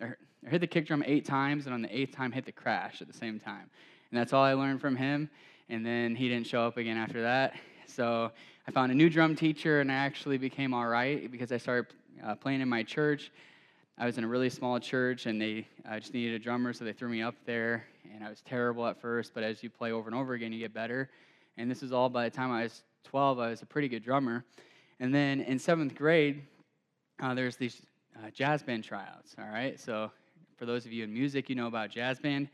or, hit the kick drum eight times, and on the eighth time, hit the crash at the same time. And that's all I learned from him. And then he didn't show up again after that. So I found a new drum teacher, and I actually became all right because I started uh, playing in my church. I was in a really small church, and they uh, just needed a drummer, so they threw me up there. And I was terrible at first, but as you play over and over again, you get better. And this is all by the time I was 12, I was a pretty good drummer. And then in seventh grade, uh, there's these uh, jazz band tryouts, all right? So for those of you in music, you know about jazz band.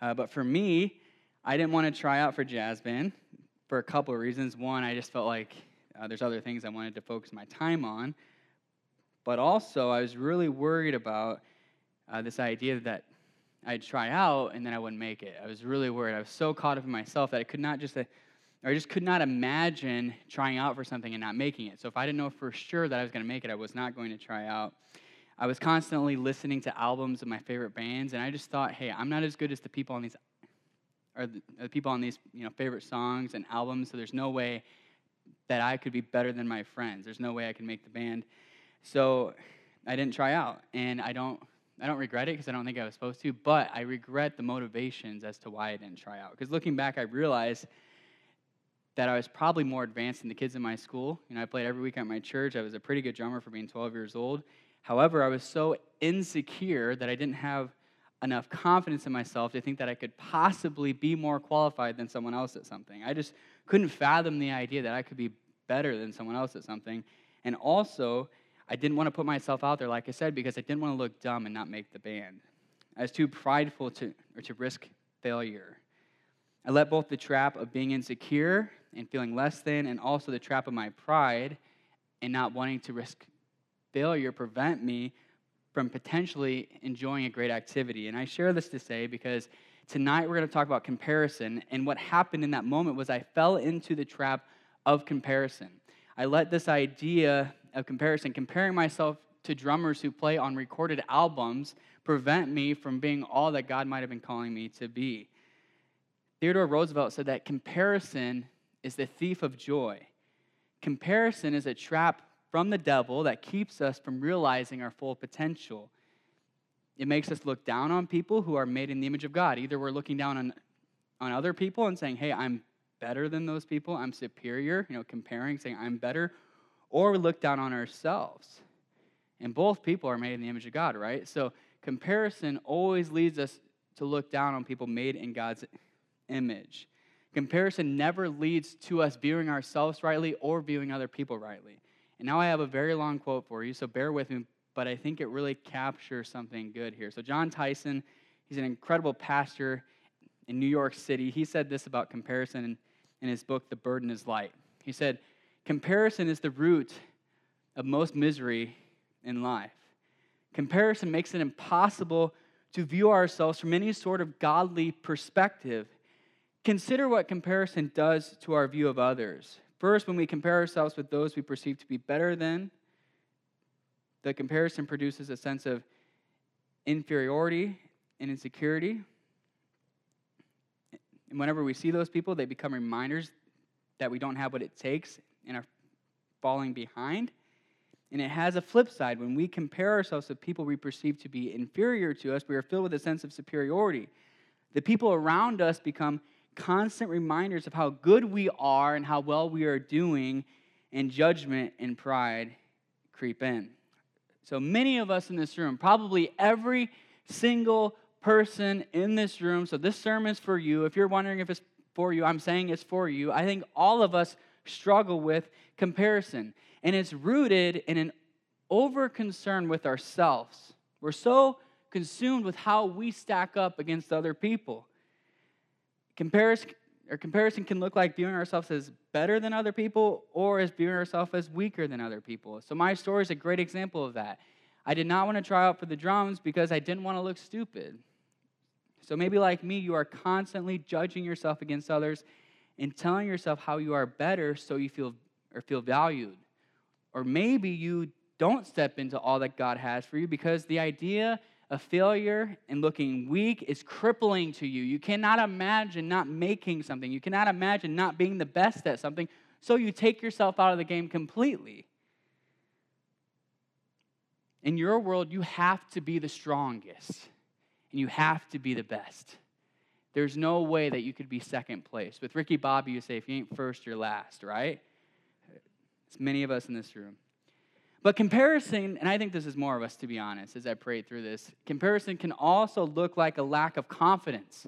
Uh, but for me, I didn't want to try out for jazz band for a couple of reasons. One, I just felt like uh, there's other things I wanted to focus my time on. But also, I was really worried about uh, this idea that I'd try out and then I wouldn't make it. I was really worried. I was so caught up in myself that I could not just, uh, I just could not imagine trying out for something and not making it. So if I didn't know for sure that I was going to make it, I was not going to try out. I was constantly listening to albums of my favorite bands, and I just thought, hey, I'm not as good as the people on these, or the, the people on these, you know, favorite songs and albums. So there's no way that I could be better than my friends. There's no way I can make the band. So I didn't try out, and I don't I don't regret it because I don't think I was supposed to, but I regret the motivations as to why I didn't try out. Because looking back, I realized that I was probably more advanced than the kids in my school. You know, I played every week at my church. I was a pretty good drummer for being 12 years old. However, I was so insecure that I didn't have enough confidence in myself to think that I could possibly be more qualified than someone else at something. I just couldn't fathom the idea that I could be better than someone else at something. And also, I didn't want to put myself out there, like I said, because I didn't want to look dumb and not make the band. I was too prideful to, or to risk failure. I let both the trap of being insecure and feeling less than, and also the trap of my pride and not wanting to risk failure prevent me from potentially enjoying a great activity. And I share this to say because tonight we're going to talk about comparison. And what happened in that moment was I fell into the trap of comparison. I let this idea of comparison, comparing myself to drummers who play on recorded albums, prevent me from being all that God might have been calling me to be. Theodore Roosevelt said that comparison is the thief of joy. Comparison is a trap from the devil that keeps us from realizing our full potential. It makes us look down on people who are made in the image of God. Either we're looking down on, on other people and saying, hey, I'm better than those people, I'm superior, you know, comparing, saying I'm better, or we look down on ourselves. And both people are made in the image of God, right? So comparison always leads us to look down on people made in God's image. Comparison never leads to us viewing ourselves rightly or viewing other people rightly. And now I have a very long quote for you, so bear with me, but I think it really captures something good here. So, Jon Tyson, he's an incredible pastor in New York City. He said this about comparison in his book, The Burden is Light. He said, Comparison is the root of most misery in life. Comparison makes it impossible to view ourselves from any sort of godly perspective. Consider what comparison does to our view of others. First, when we compare ourselves with those we perceive to be better than, the comparison produces a sense of inferiority and insecurity. And whenever we see those people, they become reminders that we don't have what it takes and are falling behind. And it has a flip side. When we compare ourselves to people we perceive to be inferior to us, we are filled with a sense of superiority. The people around us become constant reminders of how good we are and how well we are doing, and judgment and pride creep in. So many of us in this room, probably every single person in this room, so this sermon is for you. If you're wondering if it's for you, I'm saying it's for you. I think all of us struggle with comparison. And it's rooted in an over concern with ourselves. We're so consumed with how we stack up against other people. Comparison, or comparison can look like viewing ourselves as better than other people or as viewing ourselves as weaker than other people. So, my story is a great example of that. I did not want to try out for the drums because I didn't want to look stupid. So, maybe like me, you are constantly judging yourself against others and telling yourself how you are better so you feel or feel valued. Or maybe you don't step into all that God has for you because the idea of failure and looking weak is crippling to you. You cannot imagine not making something. You cannot imagine not being the best at something. So you take yourself out of the game completely. In your world, you have to be the strongest and you have to be the best. There's no way that you could be second place. With Ricky Bobby, you say, if you ain't first, you're last, right? It's many of us in this room. But comparison, and I think this is more of us to be honest as I prayed through this, comparison can also look like a lack of confidence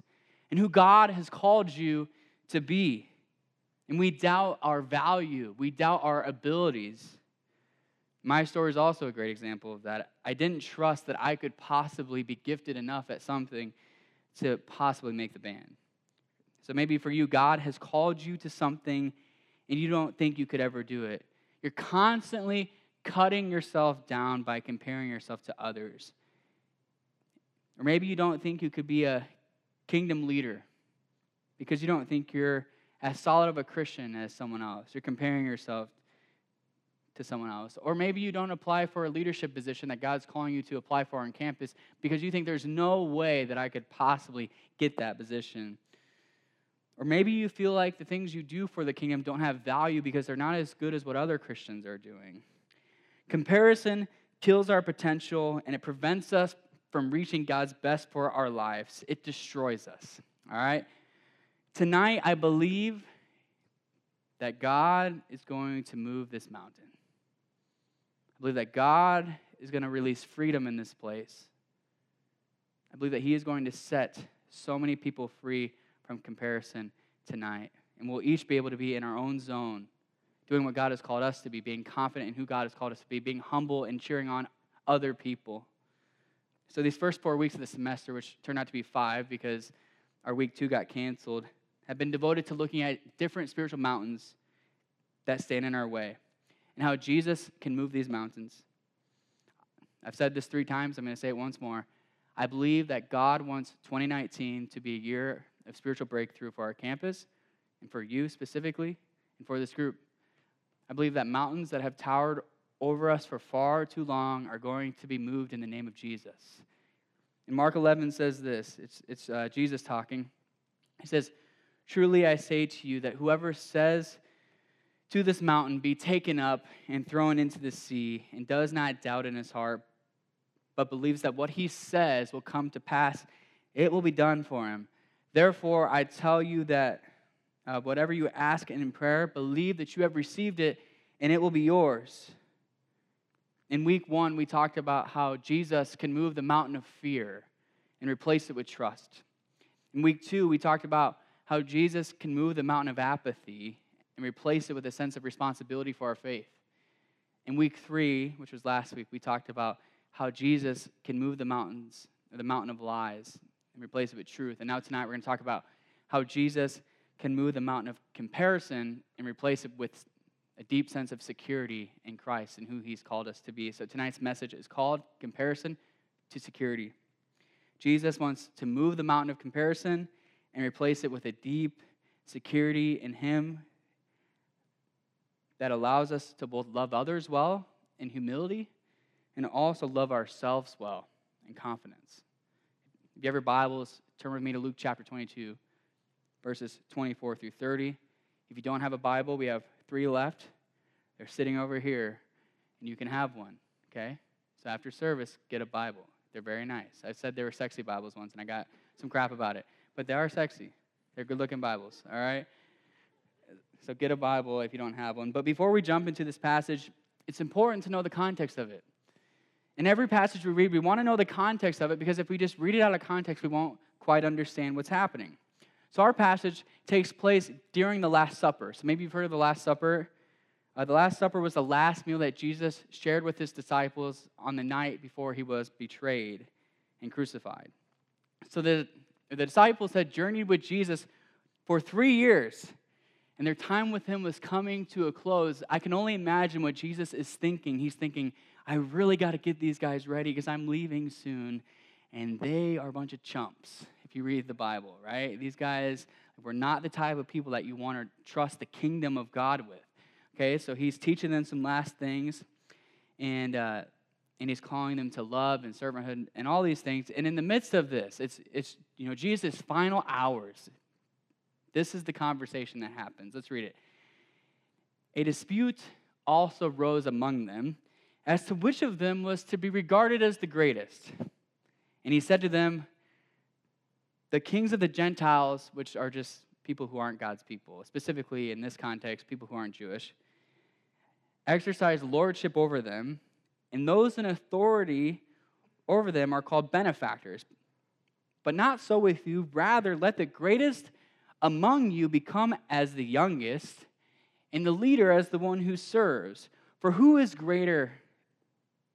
in who God has called you to be. And we doubt our value, we doubt our abilities. My story is also a great example of that. I didn't trust that I could possibly be gifted enough at something to possibly make the band. So maybe for you, God has called you to something and you don't think you could ever do it. You're constantly cutting yourself down by comparing yourself to others. Or maybe you don't think you could be a kingdom leader because you don't think you're as solid of a Christian as someone else. You're comparing yourself to someone else. Or maybe you don't apply for a leadership position that God's calling you to apply for on campus because you think there's no way that I could possibly get that position. Or maybe you feel like the things you do for the kingdom don't have value because they're not as good as what other Christians are doing. Comparison kills our potential and it prevents us from reaching God's best for our lives. It destroys us. All right? Tonight, I believe that God is going to move this mountain. I believe that God is going to release freedom in this place. I believe that He is going to set so many people free from comparison tonight. And we'll each be able to be in our own zone, doing what God has called us to be, being confident in who God has called us to be, being humble and cheering on other people. So, these first four weeks of the semester, which turned out to be five because our week two got canceled, have been devoted to looking at different spiritual mountains that stand in our way and how Jesus can move these mountains. I've said this three times, I'm going to say it once more. I believe that God wants 2019 to be a year of spiritual breakthrough for our campus and for you specifically and for this group. I believe that mountains that have towered over us for far too long are going to be moved in the name of Jesus. And Mark 11 says this it's, it's uh, Jesus talking. He says, Truly I say to you that whoever says to this mountain, Be taken up and thrown into the sea, and does not doubt in his heart, but believes that what he says will come to pass, it will be done for him. Therefore, I tell you that uh, whatever you ask in prayer, believe that you have received it, and it will be yours. In week one, we talked about how Jesus can move the mountain of fear and replace it with trust. In week two, we talked about how Jesus can move the mountain of apathy and replace it with a sense of responsibility for our faith. In week three, which was last week, we talked about how Jesus can move the mountains, the mountain of lies, and replace it with truth. And now tonight we're going to talk about how Jesus can move the mountain of comparison and replace it with a deep sense of security in Christ and who he's called us to be. So tonight's message is called Comparison to Security. Jesus wants to move the mountain of comparison and replace it with a deep security in him that allows us to both love others well in humility and also love ourselves well in confidence. If you have your Bibles, turn with me to Luke chapter 22, verses 24 through 30. If you don't have a Bible, we have three left. They're sitting over here, and you can have one, okay? So after service, get a Bible. They're very nice. I said they were sexy Bibles once, and I got some crap about it. But they are sexy. They're good looking Bibles, all right? So get a Bible if you don't have one. But before we jump into this passage, it's important to know the context of it. In every passage we read, we want to know the context of it because if we just read it out of context, we won't quite understand what's happening. So our passage takes place during the Last Supper. So maybe you've heard of the Last Supper. Uh, the Last Supper was the last meal that Jesus shared with his disciples on the night before he was betrayed and crucified. So the, the disciples had journeyed with Jesus for three years and their time with him was coming to a close, I can only imagine what Jesus is thinking. He's thinking, I really got to get these guys ready because I'm leaving soon. And they are a bunch of chumps, you read the Bible, right? These guys were not the type of people that you want to trust the kingdom of God with. Okay, so he's teaching them some last things, and uh, and he's calling them to love and servanthood and all these things. And in the midst of this, it's it's you know Jesus' final hours. This is the conversation that happens. Let's read it. A dispute also rose among them, as to which of them was to be regarded as the greatest. And he said to them, The kings of the Gentiles, which are just people who aren't God's people, specifically in this context, people who aren't Jewish, exercise lordship over them, and those in authority over them are called benefactors. But not so with you. Rather, let the greatest among you become as the youngest, and the leader as the one who serves. For who is greater,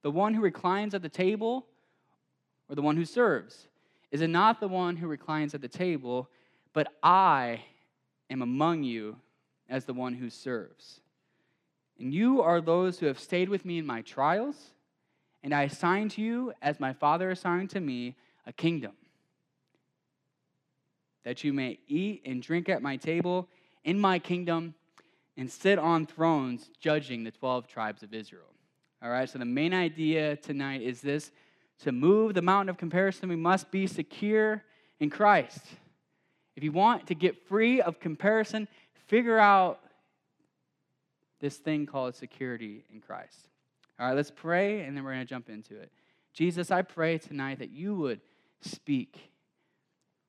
the one who reclines at the table or the one who serves? Is it not the one who reclines at the table? But I am among you as the one who serves. And you are those who have stayed with me in my trials, and I assign to you, as my Father assigned to me, a kingdom, that you may eat and drink at my table in my kingdom and sit on thrones judging the 12 tribes of Israel. All right, so the main idea tonight is this to move the mountain of comparison, we must be secure in Christ. If you want to get free of comparison, figure out this thing called security in Christ. All right, let's pray and then we're going to jump into it. Jesus, I pray tonight that you would speak.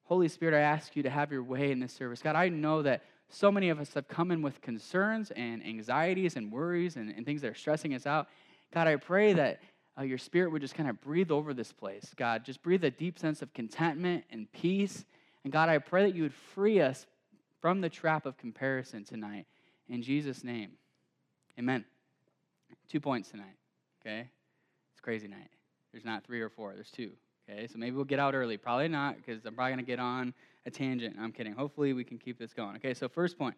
Holy Spirit, I ask you to have your way in this service. God, I know that so many of us have come in with concerns and anxieties and worries and, and things that are stressing us out. God, I pray that uh, your spirit would just kind of breathe over this place. God, just breathe a deep sense of contentment and peace. And God, I pray that you would free us from the trap of comparison tonight. In Jesus' name. Amen. Two points tonight, okay? It's crazy night. There's not three or four, there's two, okay? So maybe we'll get out early. Probably not, because I'm probably going to get on a tangent. I'm kidding. Hopefully, we can keep this going. Okay, so first point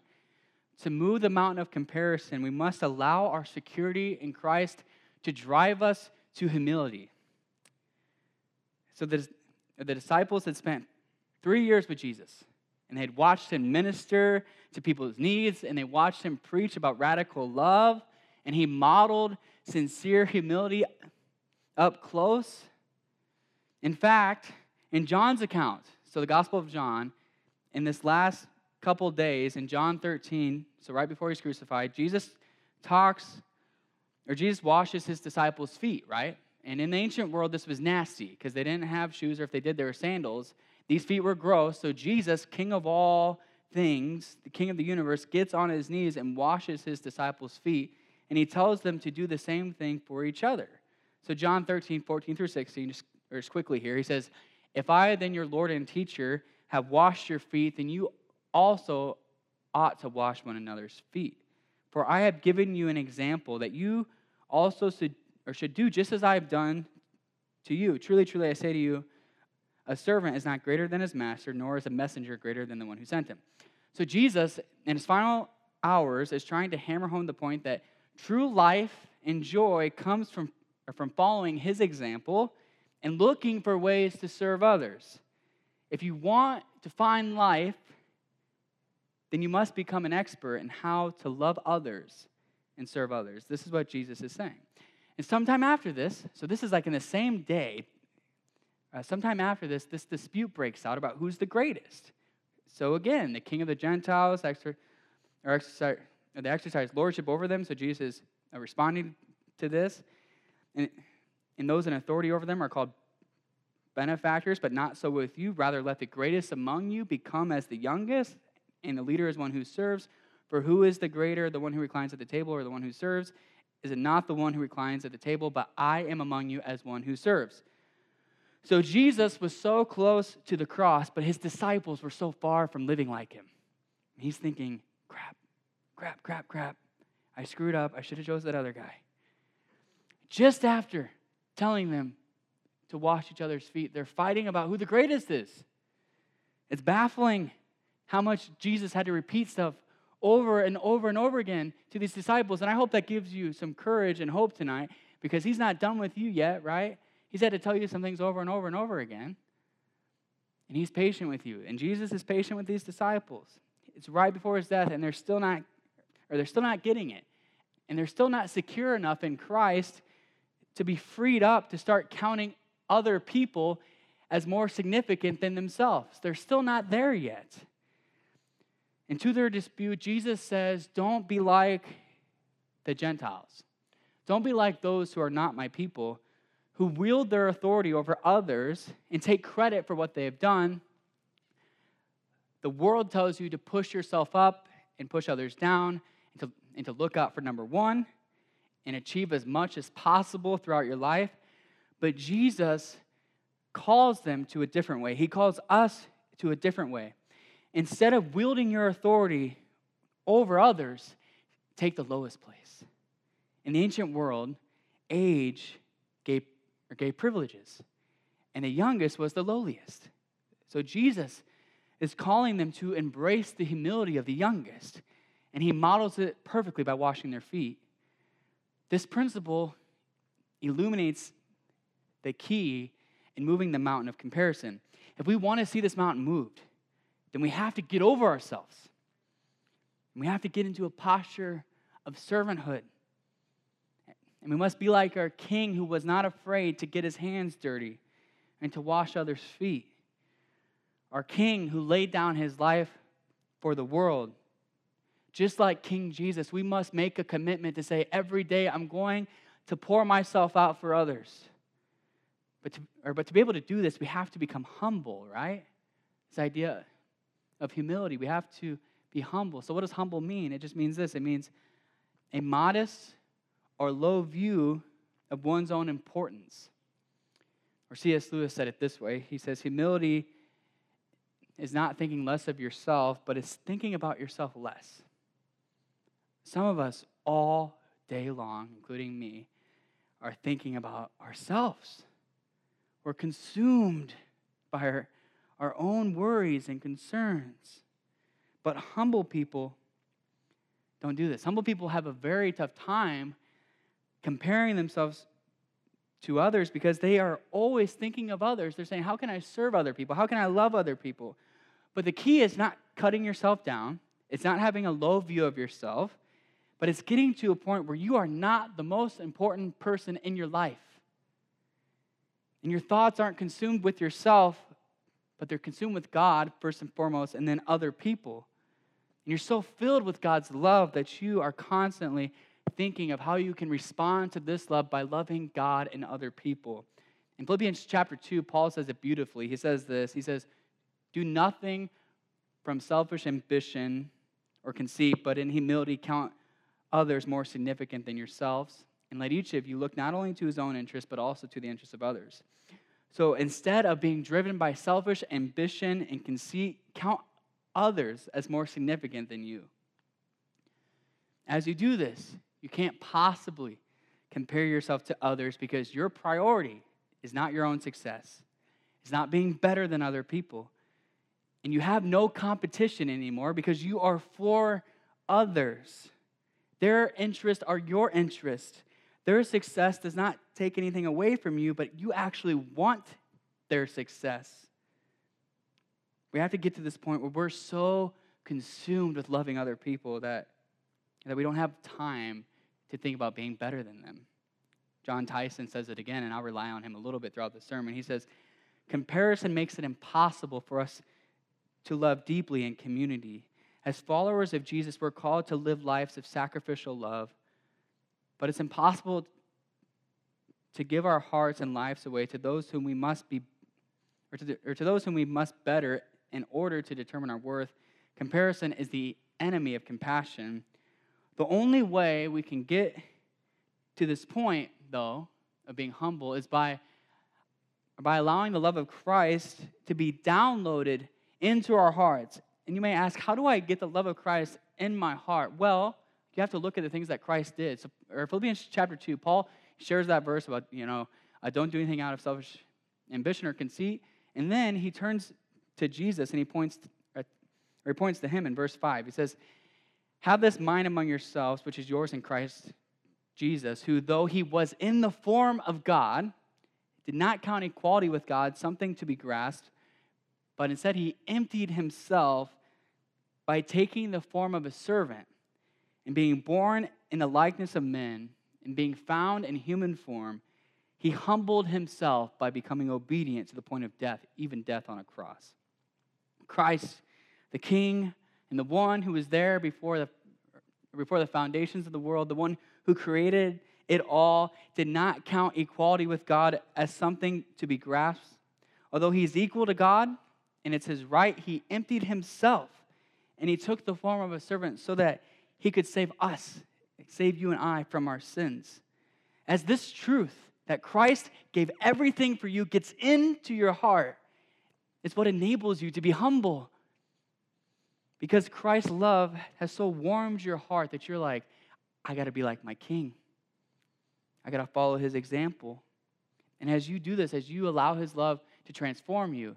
to move the mountain of comparison, we must allow our security in Christ to drive us to humility. So the, the disciples had spent three years with Jesus and they'd watched him minister to people's needs, and they watched him preach about radical love, and he modeled sincere humility up close. In fact, in John's account, so the Gospel of John, in this last couple days, in John 13, so right before he's crucified, Jesus talks, or Jesus washes his disciples' feet, right? And in the ancient world, this was nasty because they didn't have shoes, or if they did, they were sandals. These feet were gross, so Jesus, King of all things, the King of the universe, gets on his knees and washes his disciples' feet, and he tells them to do the same thing for each other. So, John 13, 14 through 16, just, just quickly here, he says, If I, then your Lord and teacher, have washed your feet, then you also ought to wash one another's feet. For I have given you an example that you also should, or should do just as I have done to you. Truly, truly, I say to you, a servant is not greater than his master, nor is a messenger greater than the one who sent him. So Jesus, in his final hours, is trying to hammer home the point that true life and joy comes from, from following his example and looking for ways to serve others. If you want to find life, then you must become an expert in how to love others and serve others. This is what Jesus is saying. And sometime after this, so this is like in the same day, uh, sometime after this, this dispute breaks out about who's the greatest. So again, the king of the Gentiles or exercise, they exercise lordship over them. So Jesus is uh, responding to this. And, and those in authority over them are called benefactors, but not so with you. Rather, let the greatest among you become as the youngest, and the leader is one who serves. For who is the greater, the one who reclines at the table or the one who serves? Is it not the one who reclines at the table? But I am among you as one who serves. So Jesus was so close to the cross, but his disciples were so far from living like him. He's thinking, crap, crap, crap, crap. I screwed up. I should have chose that other guy. Just after telling them to wash each other's feet, they're fighting about who the greatest is. It's baffling how much Jesus had to repeat stuff over and over and over again to these disciples. And I hope that gives you some courage and hope tonight because he's not done with you yet, right? He's had to tell you some things over and over and over again. And he's patient with you. And Jesus is patient with these disciples. It's right before his death, and they're still not, or they're still not getting it. And they're still not secure enough in Christ to be freed up to start counting other people as more significant than themselves. They're still not there yet. And to their dispute, Jesus says, Don't be like the Gentiles. Don't be like those who are not my people, who wield their authority over others and take credit for what they have done. The world tells you to push yourself up and push others down, and to, and to look out for number one and achieve as much as possible throughout your life. But Jesus calls them to a different way. He calls us to a different way. Instead of wielding your authority over others, take the lowest place. In the ancient world, age gave, or gave privileges, and the youngest was the lowliest. So Jesus is calling them to embrace the humility of the youngest, and he models it perfectly by washing their feet. This principle illuminates the key in moving the mountain of comparison. If we want to see this mountain moved, then we have to get over ourselves. We have to get into a posture of servanthood. And we must be like our king who was not afraid to get his hands dirty and to wash others' feet. Our king who laid down his life for the world. Just like King Jesus, we must make a commitment to say, every day I'm going to pour myself out for others. But to, or, but to be able to do this, we have to become humble, right? This idea of humility, we have to be humble. So, what does humble mean? It just means this it means a modest or low view of one's own importance. Or C.S. Lewis said it this way He says, Humility is not thinking less of yourself, but it's thinking about yourself less. Some of us all day long, including me, are thinking about ourselves. We're consumed by our, our own worries and concerns. But humble people don't do this. Humble people have a very tough time comparing themselves to others because they are always thinking of others. They're saying, How can I serve other people? How can I love other people? But the key is not cutting yourself down, it's not having a low view of yourself, but it's getting to a point where you are not the most important person in your life. And your thoughts aren't consumed with yourself, but they're consumed with God first and foremost, and then other people. And you're so filled with God's love that you are constantly thinking of how you can respond to this love by loving God and other people. In Philippians chapter 2, Paul says it beautifully. He says this He says, Do nothing from selfish ambition or conceit, but in humility count others more significant than yourselves. And let each of you look not only to his own interest, but also to the interests of others. So instead of being driven by selfish ambition and conceit, count others as more significant than you. As you do this, you can't possibly compare yourself to others because your priority is not your own success, it's not being better than other people. And you have no competition anymore because you are for others. Their interests are your interests. Their success does not take anything away from you, but you actually want their success. We have to get to this point where we're so consumed with loving other people that, that we don't have time to think about being better than them. Jon Tyson says it again, and I'll rely on him a little bit throughout the sermon. He says, Comparison makes it impossible for us to love deeply in community. As followers of Jesus, we're called to live lives of sacrificial love but it's impossible to give our hearts and lives away to those whom we must be, or to, the, or to those whom we must better in order to determine our worth. Comparison is the enemy of compassion. The only way we can get to this point, though, of being humble is by, by allowing the love of Christ to be downloaded into our hearts. And you may ask, how do I get the love of Christ in my heart? Well, you have to look at the things that Christ did. So, or Philippians chapter 2, Paul shares that verse about, you know, uh, don't do anything out of selfish ambition or conceit. And then he turns to Jesus and he points, uh, or he points to him in verse 5. He says, Have this mind among yourselves, which is yours in Christ Jesus, who, though he was in the form of God, did not count equality with God something to be grasped, but instead he emptied himself by taking the form of a servant and being born in the likeness of men and being found in human form, he humbled himself by becoming obedient to the point of death, even death on a cross. Christ, the King, and the one who was there before the, before the foundations of the world, the one who created it all, did not count equality with God as something to be grasped. Although he's equal to God and it's his right, he emptied himself and he took the form of a servant so that he could save us, save you and I from our sins. As this truth that Christ gave everything for you gets into your heart, it's what enables you to be humble. Because Christ's love has so warmed your heart that you're like, I got to be like my king. I got to follow his example. And as you do this, as you allow his love to transform you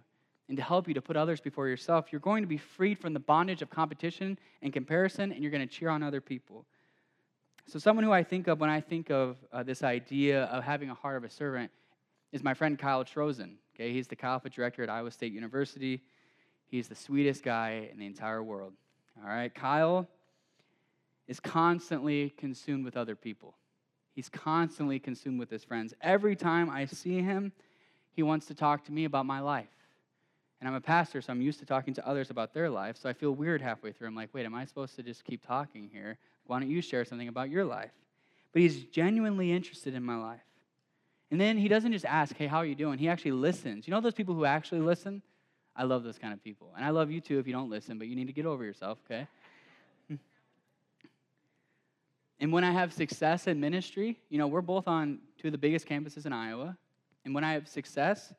and to help you to put others before yourself, you're going to be freed from the bondage of competition and comparison, and you're going to cheer on other people. So, someone who I think of when I think of uh, this idea of having a heart of a servant is my friend Kyle Trozen. Okay, he's the Alpha director at Iowa State University. He's the sweetest guy in the entire world. All right, Kyle is constantly consumed with other people. He's constantly consumed with his friends. Every time I see him, he wants to talk to me about my life. And I'm a pastor, so I'm used to talking to others about their life. So I feel weird halfway through. I'm like, wait, am I supposed to just keep talking here? Why don't you share something about your life? But he's genuinely interested in my life. And then he doesn't just ask, hey, how are you doing? He actually listens. You know those people who actually listen? I love those kind of people. And I love you too if you don't listen, but you need to get over yourself, okay? And when I have success in ministry, you know, we're both on two of the biggest campuses in Iowa. And when I have success,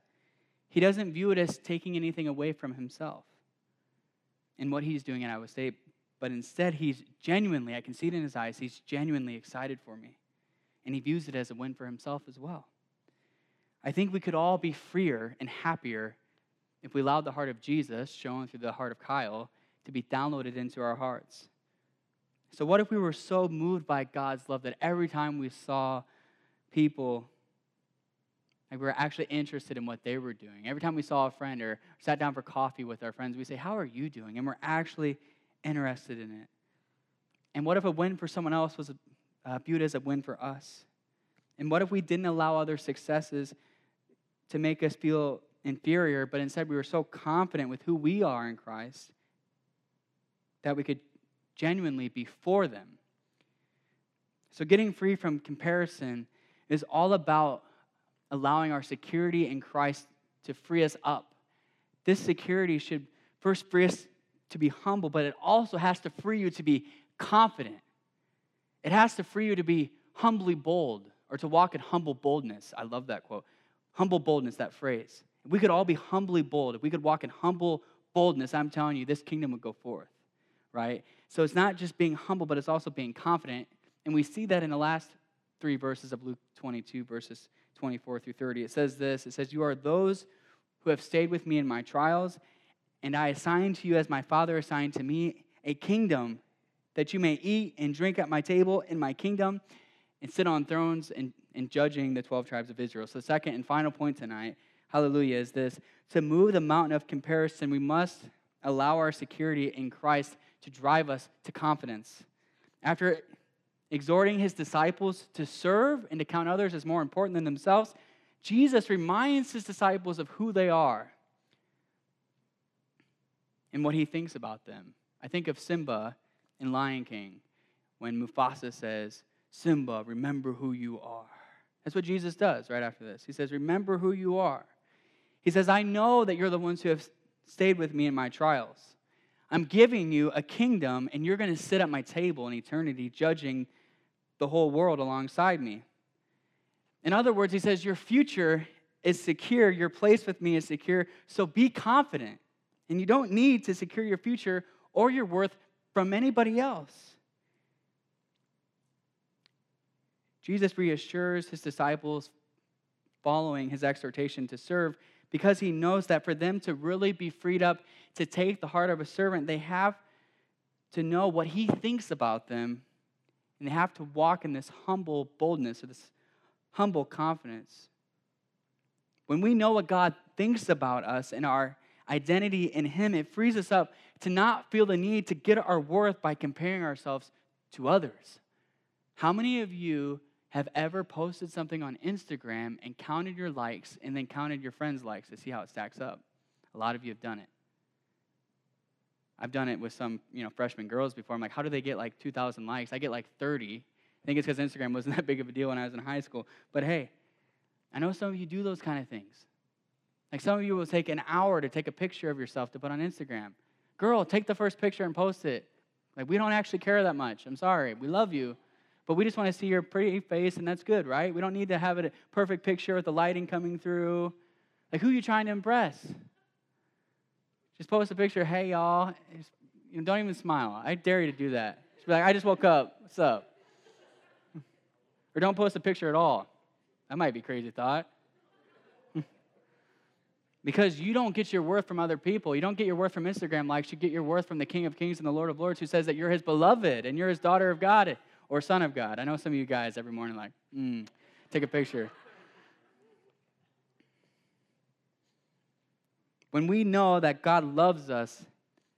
he doesn't view it as taking anything away from himself and what he's doing at Iowa State, but instead he's genuinely, I can see it in his eyes, he's genuinely excited for me. And he views it as a win for himself as well. I think we could all be freer and happier if we allowed the heart of Jesus, shown through the heart of Kyle, to be downloaded into our hearts. So, what if we were so moved by God's love that every time we saw people, like we were actually interested in what they were doing? Every time we saw a friend or sat down for coffee with our friends, we say, How are you doing? And we're actually interested in it. And what if a win for someone else was uh, viewed as a win for us? And what if we didn't allow other successes to make us feel inferior, but instead we were so confident with who we are in Christ that we could genuinely be for them. So, getting free from comparison is all about allowing our security in Christ to free us up. This security should first free us to be humble, but it also has to free you to be confident. It has to free you to be humbly bold or to walk in humble boldness. I love that quote. Humble boldness, that phrase. We could all be humbly bold, if we could walk in humble boldness, I'm telling you, this kingdom would go forth, right? So it's not just being humble, but it's also being confident. And we see that in the last three verses of Luke 22, verses 24 through 30. It says this It says, You are those who have stayed with me in my trials, and I assign to you, as my Father assigned to me, a kingdom that you may eat and drink at my table in my kingdom and sit on thrones and, and judging the 12 tribes of Israel. So, the second and final point tonight, hallelujah, is this to move the mountain of comparison, we must allow our security in Christ to drive us to confidence. After exhorting his disciples to serve and to count others as more important than themselves, Jesus reminds his disciples of who they are and what he thinks about them. I think of Simba in Lion King when Mufasa says, Simba, remember who you are. That's what Jesus does right after this. He says, Remember who you are. He says, I know that you're the ones who have stayed with me in my trials. I'm giving you a kingdom, and you're going to sit at my table in eternity, judging the whole world alongside me. In other words, he says, Your future is secure, your place with me is secure, so be confident. And you don't need to secure your future or your worth from anybody else. Jesus reassures his disciples following his exhortation to serve because he knows that for them to really be freed up to take the heart of a servant, they have to know what he thinks about them, and they have to walk in this humble boldness or this humble confidence. When we know what God thinks about us and our identity in him, it frees us up to not feel the need to get our worth by comparing ourselves to others. How many of you have ever posted something on Instagram and counted your likes and then counted your friends' likes to see how it stacks up? A lot of you have done it. I've done it with some, you know, freshman girls before. I'm like, how do they get like 2,000 likes? I get like 30. I think it's because Instagram wasn't that big of a deal when I was in high school. But hey, I know some of you do those kind of things. Like some of you will take an hour to take a picture of yourself to put on Instagram. Girl, take the first picture and post it. Like we don't actually care that much. I'm sorry. We love you. But we just want to see your pretty face, and that's good, right? We don't need to have a perfect picture with the lighting coming through. Like, who are you trying to impress? Just post a picture, hey, y'all. Just, you know, don't even smile. I dare you to do that. Just be like, I just woke up. What's up? or don't post a picture at all. That might be crazy thought. because you don't get your worth from other people. You don't get your worth from Instagram likes. You get your worth from the King of Kings and the Lord of Lords who says that you're his beloved and you're his daughter of God or son of God. I know some of you guys every morning like, mm, take a picture. when we know that God loves us,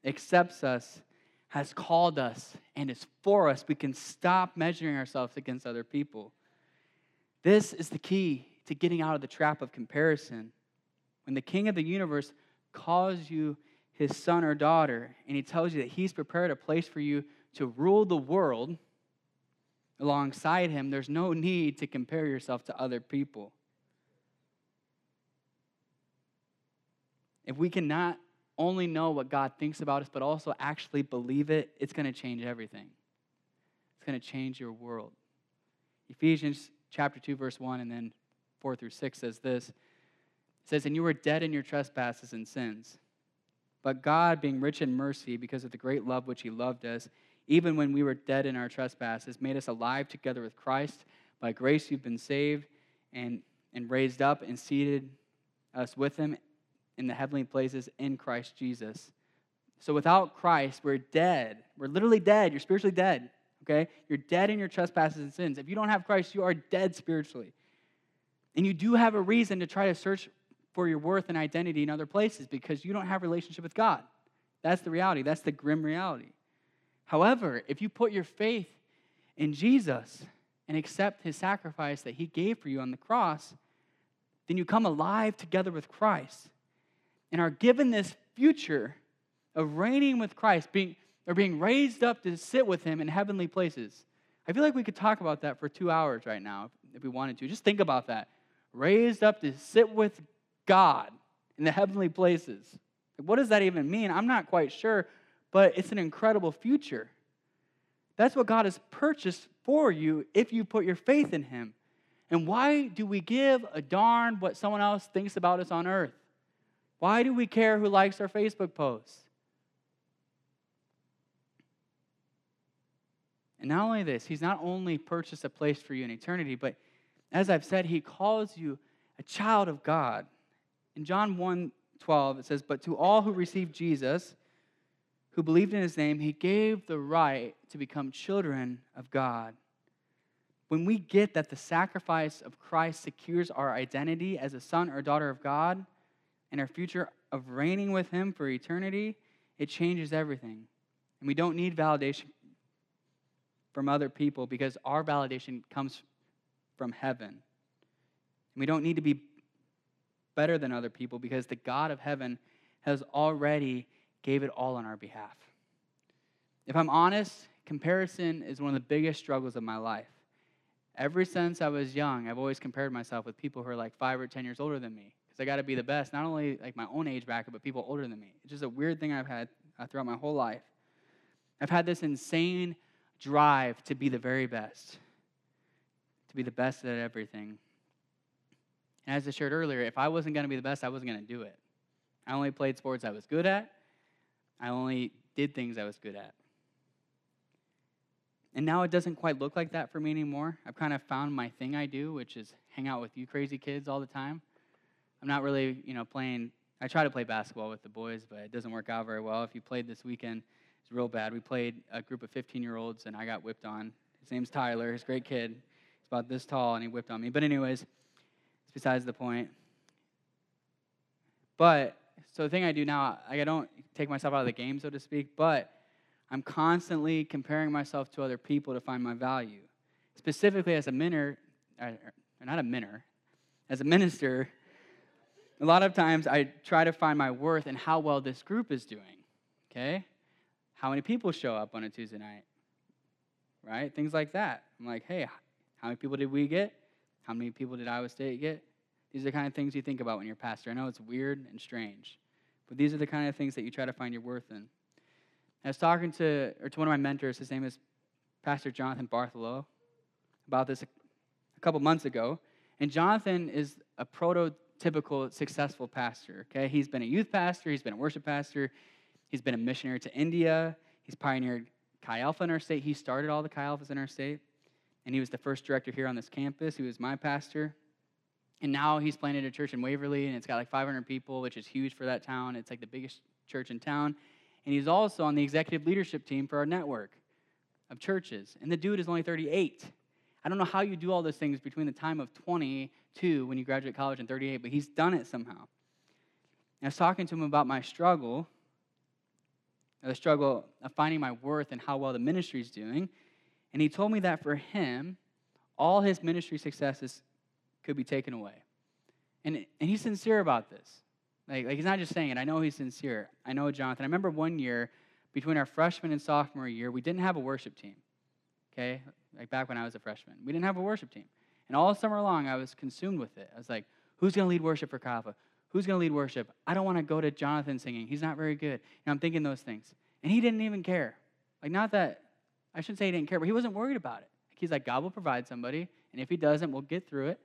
accepts us, has called us, and is for us, we can stop measuring ourselves against other people. This is the key to getting out of the trap of comparison. When the King of the universe calls you his son or daughter, and he tells you that he's prepared a place for you to rule the world, alongside him, there's no need to compare yourself to other people. If we can not only know what God thinks about us, but also actually believe it, it's going to change everything. It's going to change your world. Ephesians chapter 2, verse 1, and then 4 through 6 says this. It says, And you were dead in your trespasses and sins. But God, being rich in mercy, because of the great love which He loved us, even when we were dead in our trespasses, made us alive together with Christ. By grace you've been saved and, and raised up and seated us with him in the heavenly places in Christ Jesus. So without Christ, we're dead. We're literally dead. You're spiritually dead. Okay? You're dead in your trespasses and sins. If you don't have Christ, you are dead spiritually. And you do have a reason to try to search for your worth and identity in other places because you don't have relationship with God. That's the reality. That's the grim reality. However, if you put your faith in Jesus and accept his sacrifice that he gave for you on the cross, then you come alive together with Christ and are given this future of reigning with Christ, being, or being raised up to sit with him in heavenly places. I feel like we could talk about that for two hours right now if we wanted to. Just think about that. Raised up to sit with God in the heavenly places. What does that even mean? I'm not quite sure, but it's an incredible future. That's what God has purchased for you if you put your faith in Him. And why do we give a darn what someone else thinks about us on earth? Why do we care who likes our Facebook posts? And not only this, He's not only purchased a place for you in eternity, but as I've said, He calls you a child of God. In John 1 12, it says, But to all who receive Jesus, who believed in his name, he gave the right to become children of God. When we get that the sacrifice of Christ secures our identity as a son or daughter of God and our future of reigning with him for eternity, it changes everything. And we don't need validation from other people because our validation comes from heaven. And we don't need to be better than other people because the God of heaven has already gave it all on our behalf. If I'm honest, comparison is one of the biggest struggles of my life. Ever since I was young, I've always compared myself with people who are like five or 10 years older than me because I got to be the best, not only like my own age bracket, but people older than me. It's just a weird thing I've had uh, throughout my whole life. I've had this insane drive to be the very best, to be the best at everything. And as I shared earlier, if I wasn't going to be the best, I wasn't going to do it. I only played sports I was good at, I only did things I was good at. And now it doesn't quite look like that for me anymore. I've kind of found my thing I do, which is hang out with you crazy kids all the time. I'm not really, you know, playing. I try to play basketball with the boys, but it doesn't work out very well. If you played this weekend, it's real bad. We played a group of 15 year olds, and I got whipped on. His name's Tyler. He's a great kid. He's about this tall, and he whipped on me. But, anyways, it's besides the point. But so the thing I do now, I don't take myself out of the game, so to speak, but I'm constantly comparing myself to other people to find my value. Specifically, as a minor, or not a minor, as a minister, a lot of times I try to find my worth in how well this group is doing. Okay? How many people show up on a Tuesday night? right? Things like that. I'm like, hey, how many people did we get? How many people did Iowa State get? These are the kind of things you think about when you're a pastor. I know it's weird and strange, but these are the kind of things that you try to find your worth in. I was talking to, or to one of my mentors, his name is Pastor Jonathan Bartholow, about this a, a couple months ago. And Jonathan is a prototypical successful pastor, okay? He's been a youth pastor, he's been a worship pastor, he's been a missionary to India, he's pioneered Chi Alpha in our state. He started all the Chi Alphas in our state, and he was the first director here on this campus. He was my pastor. And now he's planted a church in Waverly, and it's got like 500 people, which is huge for that town. It's like the biggest church in town. And he's also on the executive leadership team for our network of churches. And the dude is only 38. I don't know how you do all those things between the time of 22 when you graduate college and 38, but he's done it somehow. And I was talking to him about my struggle, the struggle of finding my worth and how well the ministry is doing. And he told me that for him, all his ministry successes could be taken away. And, and he's sincere about this. Like, like he's not just saying it. I know he's sincere. I know Jonathan. I remember one year between our freshman and sophomore year, we didn't have a worship team. Okay? Like back when I was a freshman. We didn't have a worship team. And all summer long, I was consumed with it. I was like, who's going to lead worship for Chi Alpha? Who's going to lead worship? I don't want to go to Jonathan singing. He's not very good. And I'm thinking those things. And he didn't even care. Like, not that, I shouldn't say he didn't care, but he wasn't worried about it. He's like, God will provide somebody. And if he doesn't, we'll get through it.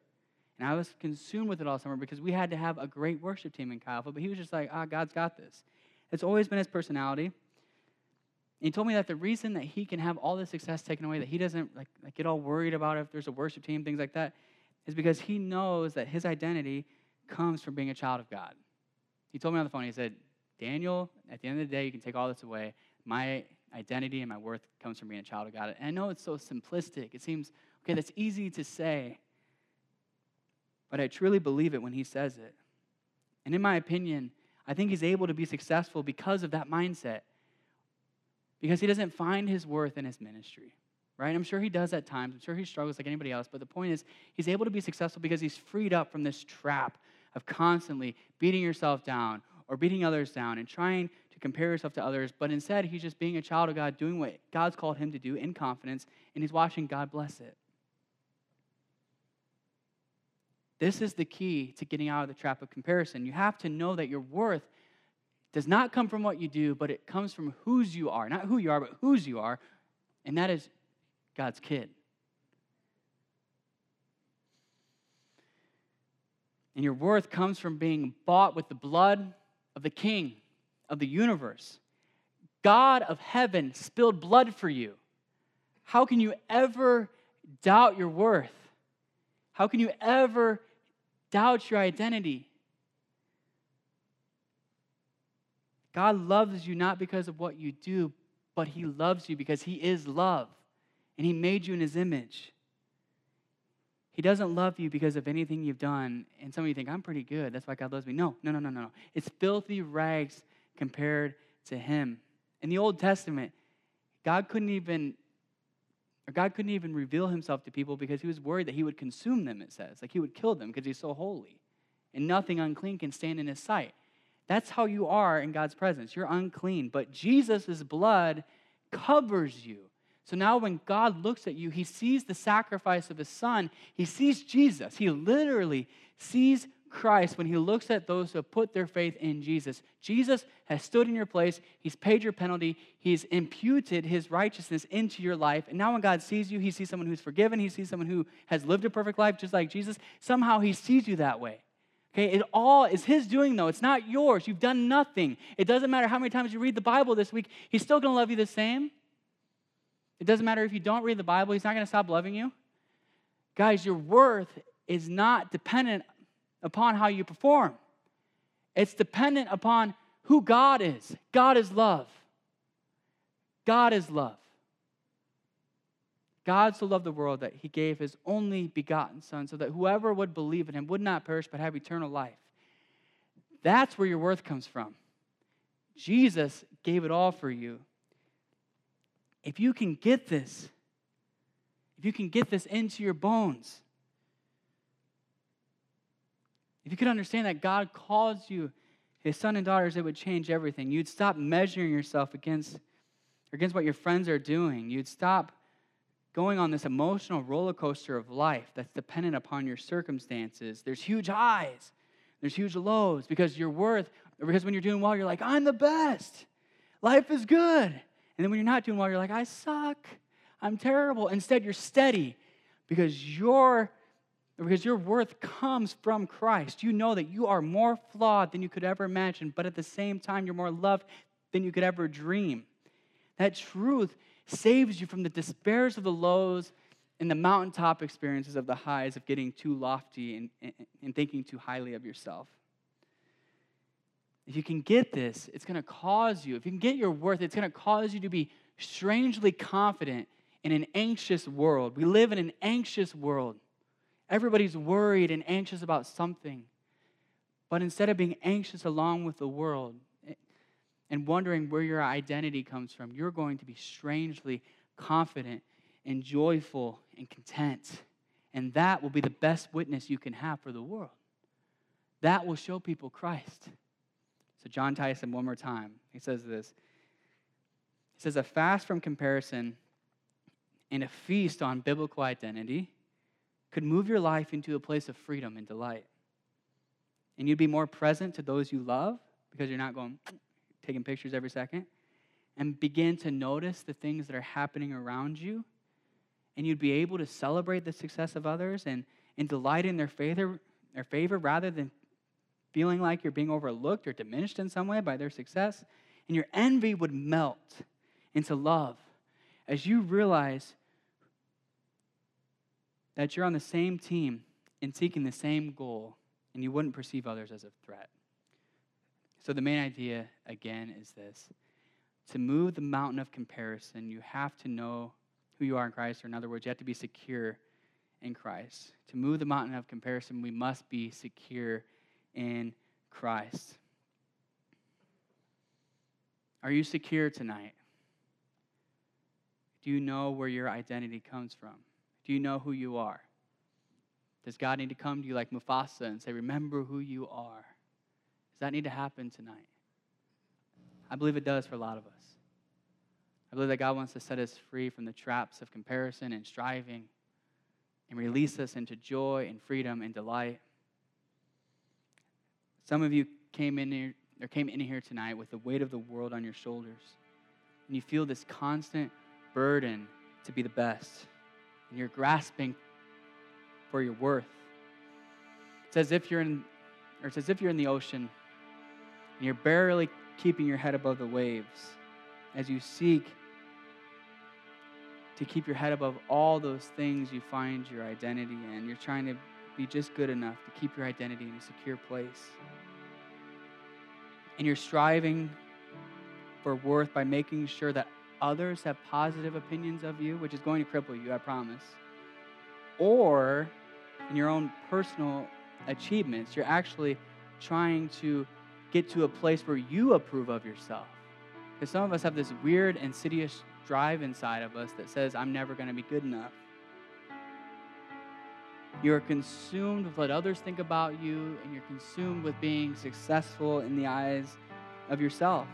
And I was consumed with it all summer because we had to have a great worship team in Kyle. But he was just like, ah, God's got this. It's always been his personality. And he told me that the reason that he can have all the success taken away, that he doesn't like, like get all worried about if there's a worship team, things like that, is because he knows that his identity comes from being a child of God. He told me on the phone, he said, Daniel, at the end of the day, you can take all this away. My identity and my worth comes from being a child of God. And I know it's so simplistic. It seems, okay, that's easy to say. But I truly believe it when he says it. And in my opinion, I think he's able to be successful because of that mindset. Because he doesn't find his worth in his ministry, right? I'm sure he does at times. I'm sure he struggles like anybody else. But the point is, he's able to be successful because he's freed up from this trap of constantly beating yourself down or beating others down and trying to compare yourself to others. But instead, he's just being a child of God, doing what God's called him to do in confidence, and he's watching God bless it. This is the key to getting out of the trap of comparison. You have to know that your worth does not come from what you do, but it comes from whose you are. Not who you are, but whose you are. And that is God's kid. And your worth comes from being bought with the blood of the King of the universe. God of heaven spilled blood for you. How can you ever doubt your worth? How can you ever doubt your identity. God loves you not because of what you do, but He loves you because He is love and He made you in His image. He doesn't love you because of anything you've done. And some of you think, I'm pretty good. That's why God loves me. No, no, no, no, no. It's filthy rags compared to Him. In the Old Testament, God couldn't even or God couldn't even reveal himself to people because he was worried that he would consume them, it says. Like he would kill them because he's so holy. And nothing unclean can stand in his sight. That's how you are in God's presence. You're unclean. But Jesus' blood covers you. So now when God looks at you, he sees the sacrifice of his son. He sees Jesus. He literally sees Christ when he looks at those who have put their faith in Jesus. Jesus has stood in your place, he's paid your penalty, he's imputed his righteousness into your life. And now when God sees you, he sees someone who's forgiven, he sees someone who has lived a perfect life just like Jesus. Somehow he sees you that way. Okay, it all is his doing though. It's not yours. You've done nothing. It doesn't matter how many times you read the Bible this week, he's still going to love you the same. It doesn't matter if you don't read the Bible, he's not going to stop loving you. Guys, your worth is not dependent upon how you perform. It's dependent upon who God is. God is love. God is love. God so loved the world that he gave his only begotten Son so that whoever would believe in him would not perish but have eternal life. That's where your worth comes from. Jesus gave it all for you. If you can get this, if you can get this into your bones, if you could understand that God calls you his son and daughters, it would change everything. You'd stop measuring yourself against, against what your friends are doing. You'd stop going on this emotional roller coaster of life that's dependent upon your circumstances. There's huge highs, there's huge lows because you're worth, because when you're doing well, you're like, I'm the best. Life is good. And then when you're not doing well, you're like, I suck. I'm terrible. Instead, you're steady because your because your worth comes from Christ. You know that you are more flawed than you could ever imagine, but at the same time, you're more loved than you could ever dream. That truth saves you from the despairs of the lows and the mountaintop experiences of the highs of getting too lofty and, and, and thinking too highly of yourself. If you can get this, it's going to cause you, if you can get your worth, it's going to cause you to be strangely confident in an anxious world. We live in an anxious world. Everybody's worried and anxious about something. But instead of being anxious along with the world, eh, and wondering where your identity comes from, you're going to be strangely confident and joyful and content. And that will be the best witness you can have for the world. That will show people Christ. So, Jon Tyson, one more time, he says this. He says, A fast from comparison and a feast on biblical identity could move your life into a place of freedom and delight. And you'd be more present to those you love because you're not going, taking pictures every second, and begin to notice the things that are happening around you. And you'd be able to celebrate the success of others and, and delight in their favor, their favor rather than feeling like you're being overlooked or diminished in some way by their success. And your envy would melt into love as you realize that you're on the same team and seeking the same goal, and you wouldn't perceive others as a threat. So, the main idea, again, is this to move the mountain of comparison, you have to know who you are in Christ, or in other words, you have to be secure in Christ. To move the mountain of comparison, we must be secure in Christ. Are you secure tonight? Do you know where your identity comes from? Do you know who you are? Does God need to come to you like Mufasa and say, Remember who you are? Does that need to happen tonight? I believe it does for a lot of us. I believe that God wants to set us free from the traps of comparison and striving and release us into joy and freedom and delight. Some of you came in here or came in here tonight with the weight of the world on your shoulders. And you feel this constant burden to be the best. And you're grasping for your worth. It's as if you're in or it's as if you're in the ocean and you're barely keeping your head above the waves as you seek to keep your head above all those things you find your identity in. You're trying to be just good enough to keep your identity in a secure place. And you're striving for worth by making sure that others have positive opinions of you, which is going to cripple you, I promise. Or in your own personal achievements, you're actually trying to get to a place where you approve of yourself. Because some of us have this weird, insidious drive inside of us that says, I'm never going to be good enough. You're consumed with what others think about you, and you're consumed with being successful in the eyes of yourself.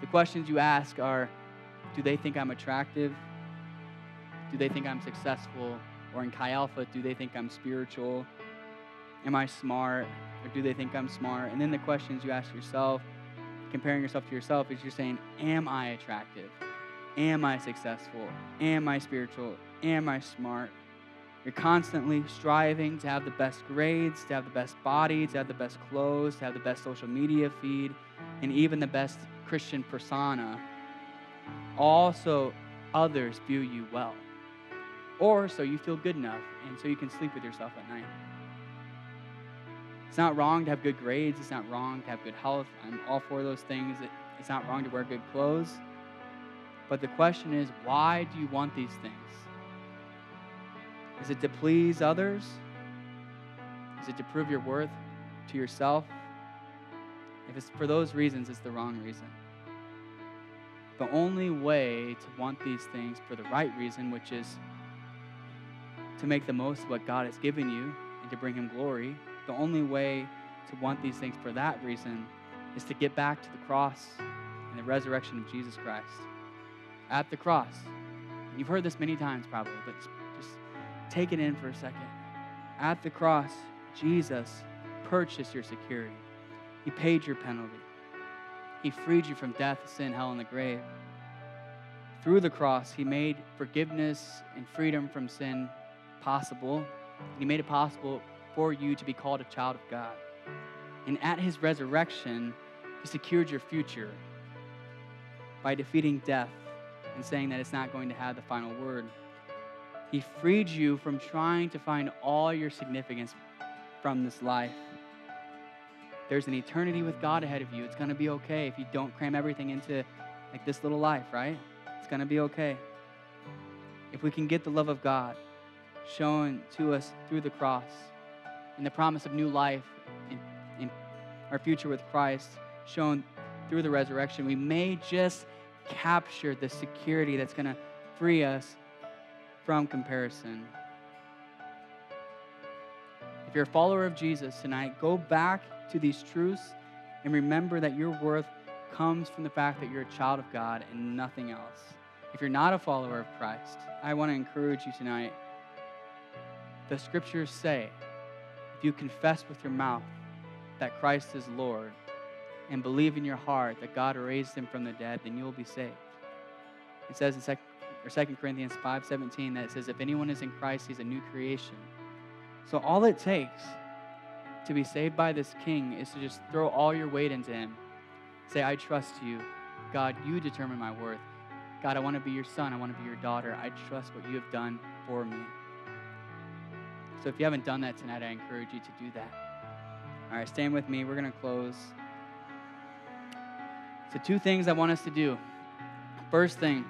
The questions you ask are Do they think I'm attractive? Do they think I'm successful? Or in Chi Alpha, do they think I'm spiritual? Am I smart? Or do they think I'm smart? And then the questions you ask yourself, comparing yourself to yourself, is you're saying, Am I attractive? Am I successful? Am I spiritual? Am I smart? You're constantly striving to have the best grades, to have the best body, to have the best clothes, to have the best social media feed, and even the best Christian persona. Also, others view you well. Or so you feel good enough, and so you can sleep with yourself at night. It's not wrong to have good grades. It's not wrong to have good health. I'm all for those things. It's not wrong to wear good clothes. But the question is, why do you want these things? Is it to please others? Is it to prove your worth to yourself? If it's for those reasons, it's the wrong reason. The only way to want these things for the right reason, which is to make the most of what God has given you and to bring Him glory, the only way to want these things for that reason is to get back to the cross and the resurrection of Jesus Christ. At the cross, You've heard this many times probably, but just take it in for a second. At the cross, Jesus purchased your security. He paid your penalty. He freed you from death, sin, hell, and the grave. Through the cross, He made forgiveness and freedom from sin possible. He made it possible for you to be called a child of God. And at His resurrection, He secured your future by defeating death and saying that it's not going to have the final word. He freed you from trying to find all your significance from this life. There's an eternity with God ahead of you. It's going to be okay if you don't cram everything into like this little life, right? It's going to be okay. If we can get the love of God shown to us through the cross and the promise of new life in, in our future with Christ shown through the resurrection, we may just capture the security that's going to free us from comparison. If you're a follower of Jesus tonight, go back to these truths and remember that your worth comes from the fact that you're a child of God and nothing else. If you're not a follower of Christ, I want to encourage you tonight. The scriptures say, if you confess with your mouth that Christ is Lord and believe in your heart that God raised him from the dead, then you will be saved. It says in 2, or 2 Corinthians 5:17 that it says if anyone is in Christ, he's a new creation. So all it takes to be saved by this king is to just throw all your weight into him. Say, I trust you. God, you determine my worth. God, I want to be your son. I want to be your daughter. I trust what you have done for me. So if you haven't done that tonight, I encourage you to do that. All right, stand with me. We're going to close. So, two things I want us to do. First thing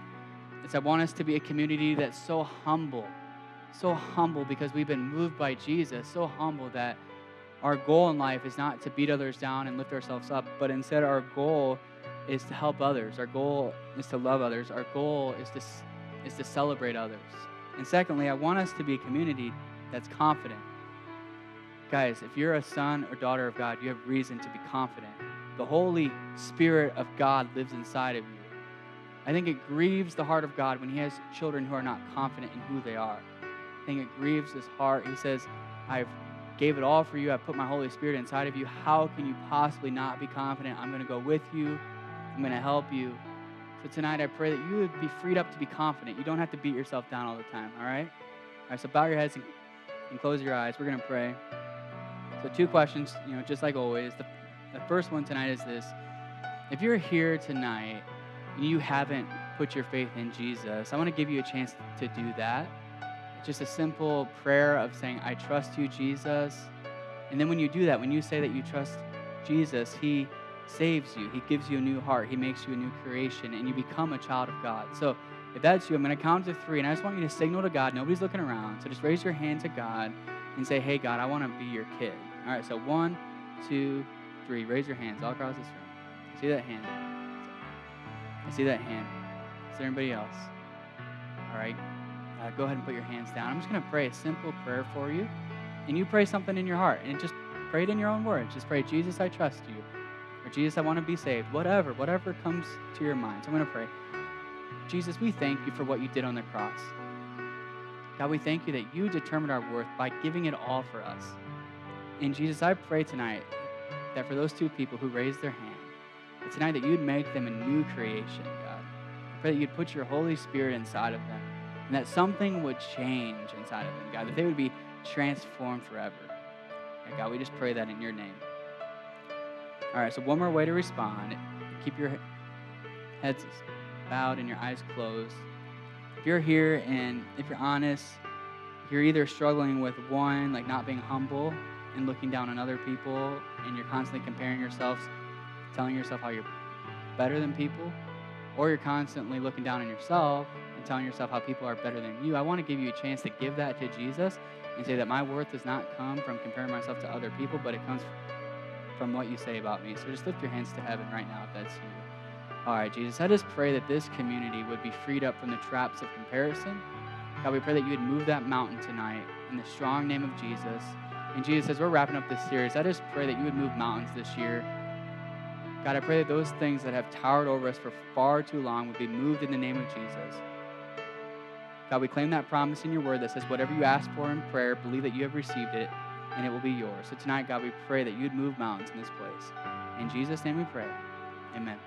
is, I want us to be a community that's so humble, so humble because we've been moved by Jesus, so humble that our goal in life is not to beat others down and lift ourselves up, but instead our goal is to help others. Our goal is to love others. Our goal is to, is to celebrate others. And secondly, I want us to be a community that's confident. Guys, if you're a son or daughter of God, you have reason to be confident. The Holy Spirit of God lives inside of you. I think it grieves the heart of God when He has children who are not confident in who they are. I think it grieves His heart. He says, I've gave it all for you. I put my Holy Spirit inside of you. How can you possibly not be confident? I'm going to go with you. I'm going to help you. So tonight, I pray that you would be freed up to be confident. You don't have to beat yourself down all the time, all right? All right, so bow your heads and, and close your eyes. We're going to pray. So, two questions, you know, just like always. The, the first one tonight is this If you're here tonight and you haven't put your faith in Jesus, I want to give you a chance to do that just a simple prayer of saying, I trust you, Jesus. And then when you do that, when you say that you trust Jesus, He saves you. He gives you a new heart. He makes you a new creation, and you become a child of God. So if that's you, I'm going to count to three, and I just want you to signal to God. Nobody's looking around. So just raise your hand to God and say, Hey, God, I want to be your kid. All right, so one, two, three. Raise your hands all across this room. See that hand? I see that hand. Is there anybody else? All right uh, go ahead and put your hands down. I'm just going to pray a simple prayer for you. And you pray something in your heart and just pray it in your own words. Just pray, Jesus, I trust you. Or Jesus, I want to be saved. Whatever, whatever comes to your mind. So I'm going to pray. Jesus, we thank you for what you did on the cross. God, we thank you that you determined our worth by giving it all for us. And Jesus, I pray tonight that for those two people who raised their hand, that tonight that you'd make them a new creation, God. I pray that you'd put your Holy Spirit inside of them and that something would change inside of them, God, that they would be transformed forever. And God, we just pray that in your name. All right, so one more way to respond. Keep your heads bowed and your eyes closed. If you're here and if you're honest, you're either struggling with one, like not being humble and looking down on other people, and you're constantly comparing yourself, telling yourself how you're better than people, or you're constantly looking down on yourself telling yourself how people are better than you, I want to give you a chance to give that to Jesus and say that my worth does not come from comparing myself to other people, but it comes from what you say about me. So just lift your hands to heaven right now if that's you. All right, Jesus, I just pray that this community would be freed up from the traps of comparison. God, we pray that you would move that mountain tonight in the strong name of Jesus. And Jesus, as we're wrapping up this series, I just pray that you would move mountains this year. God, I pray that those things that have towered over us for far too long would be moved in the name of Jesus. God, we claim that promise in your word that says, whatever you ask for in prayer, believe that you have received it, and it will be yours. So tonight, God, we pray that you'd move mountains in this place. In Jesus' name we pray. Amen.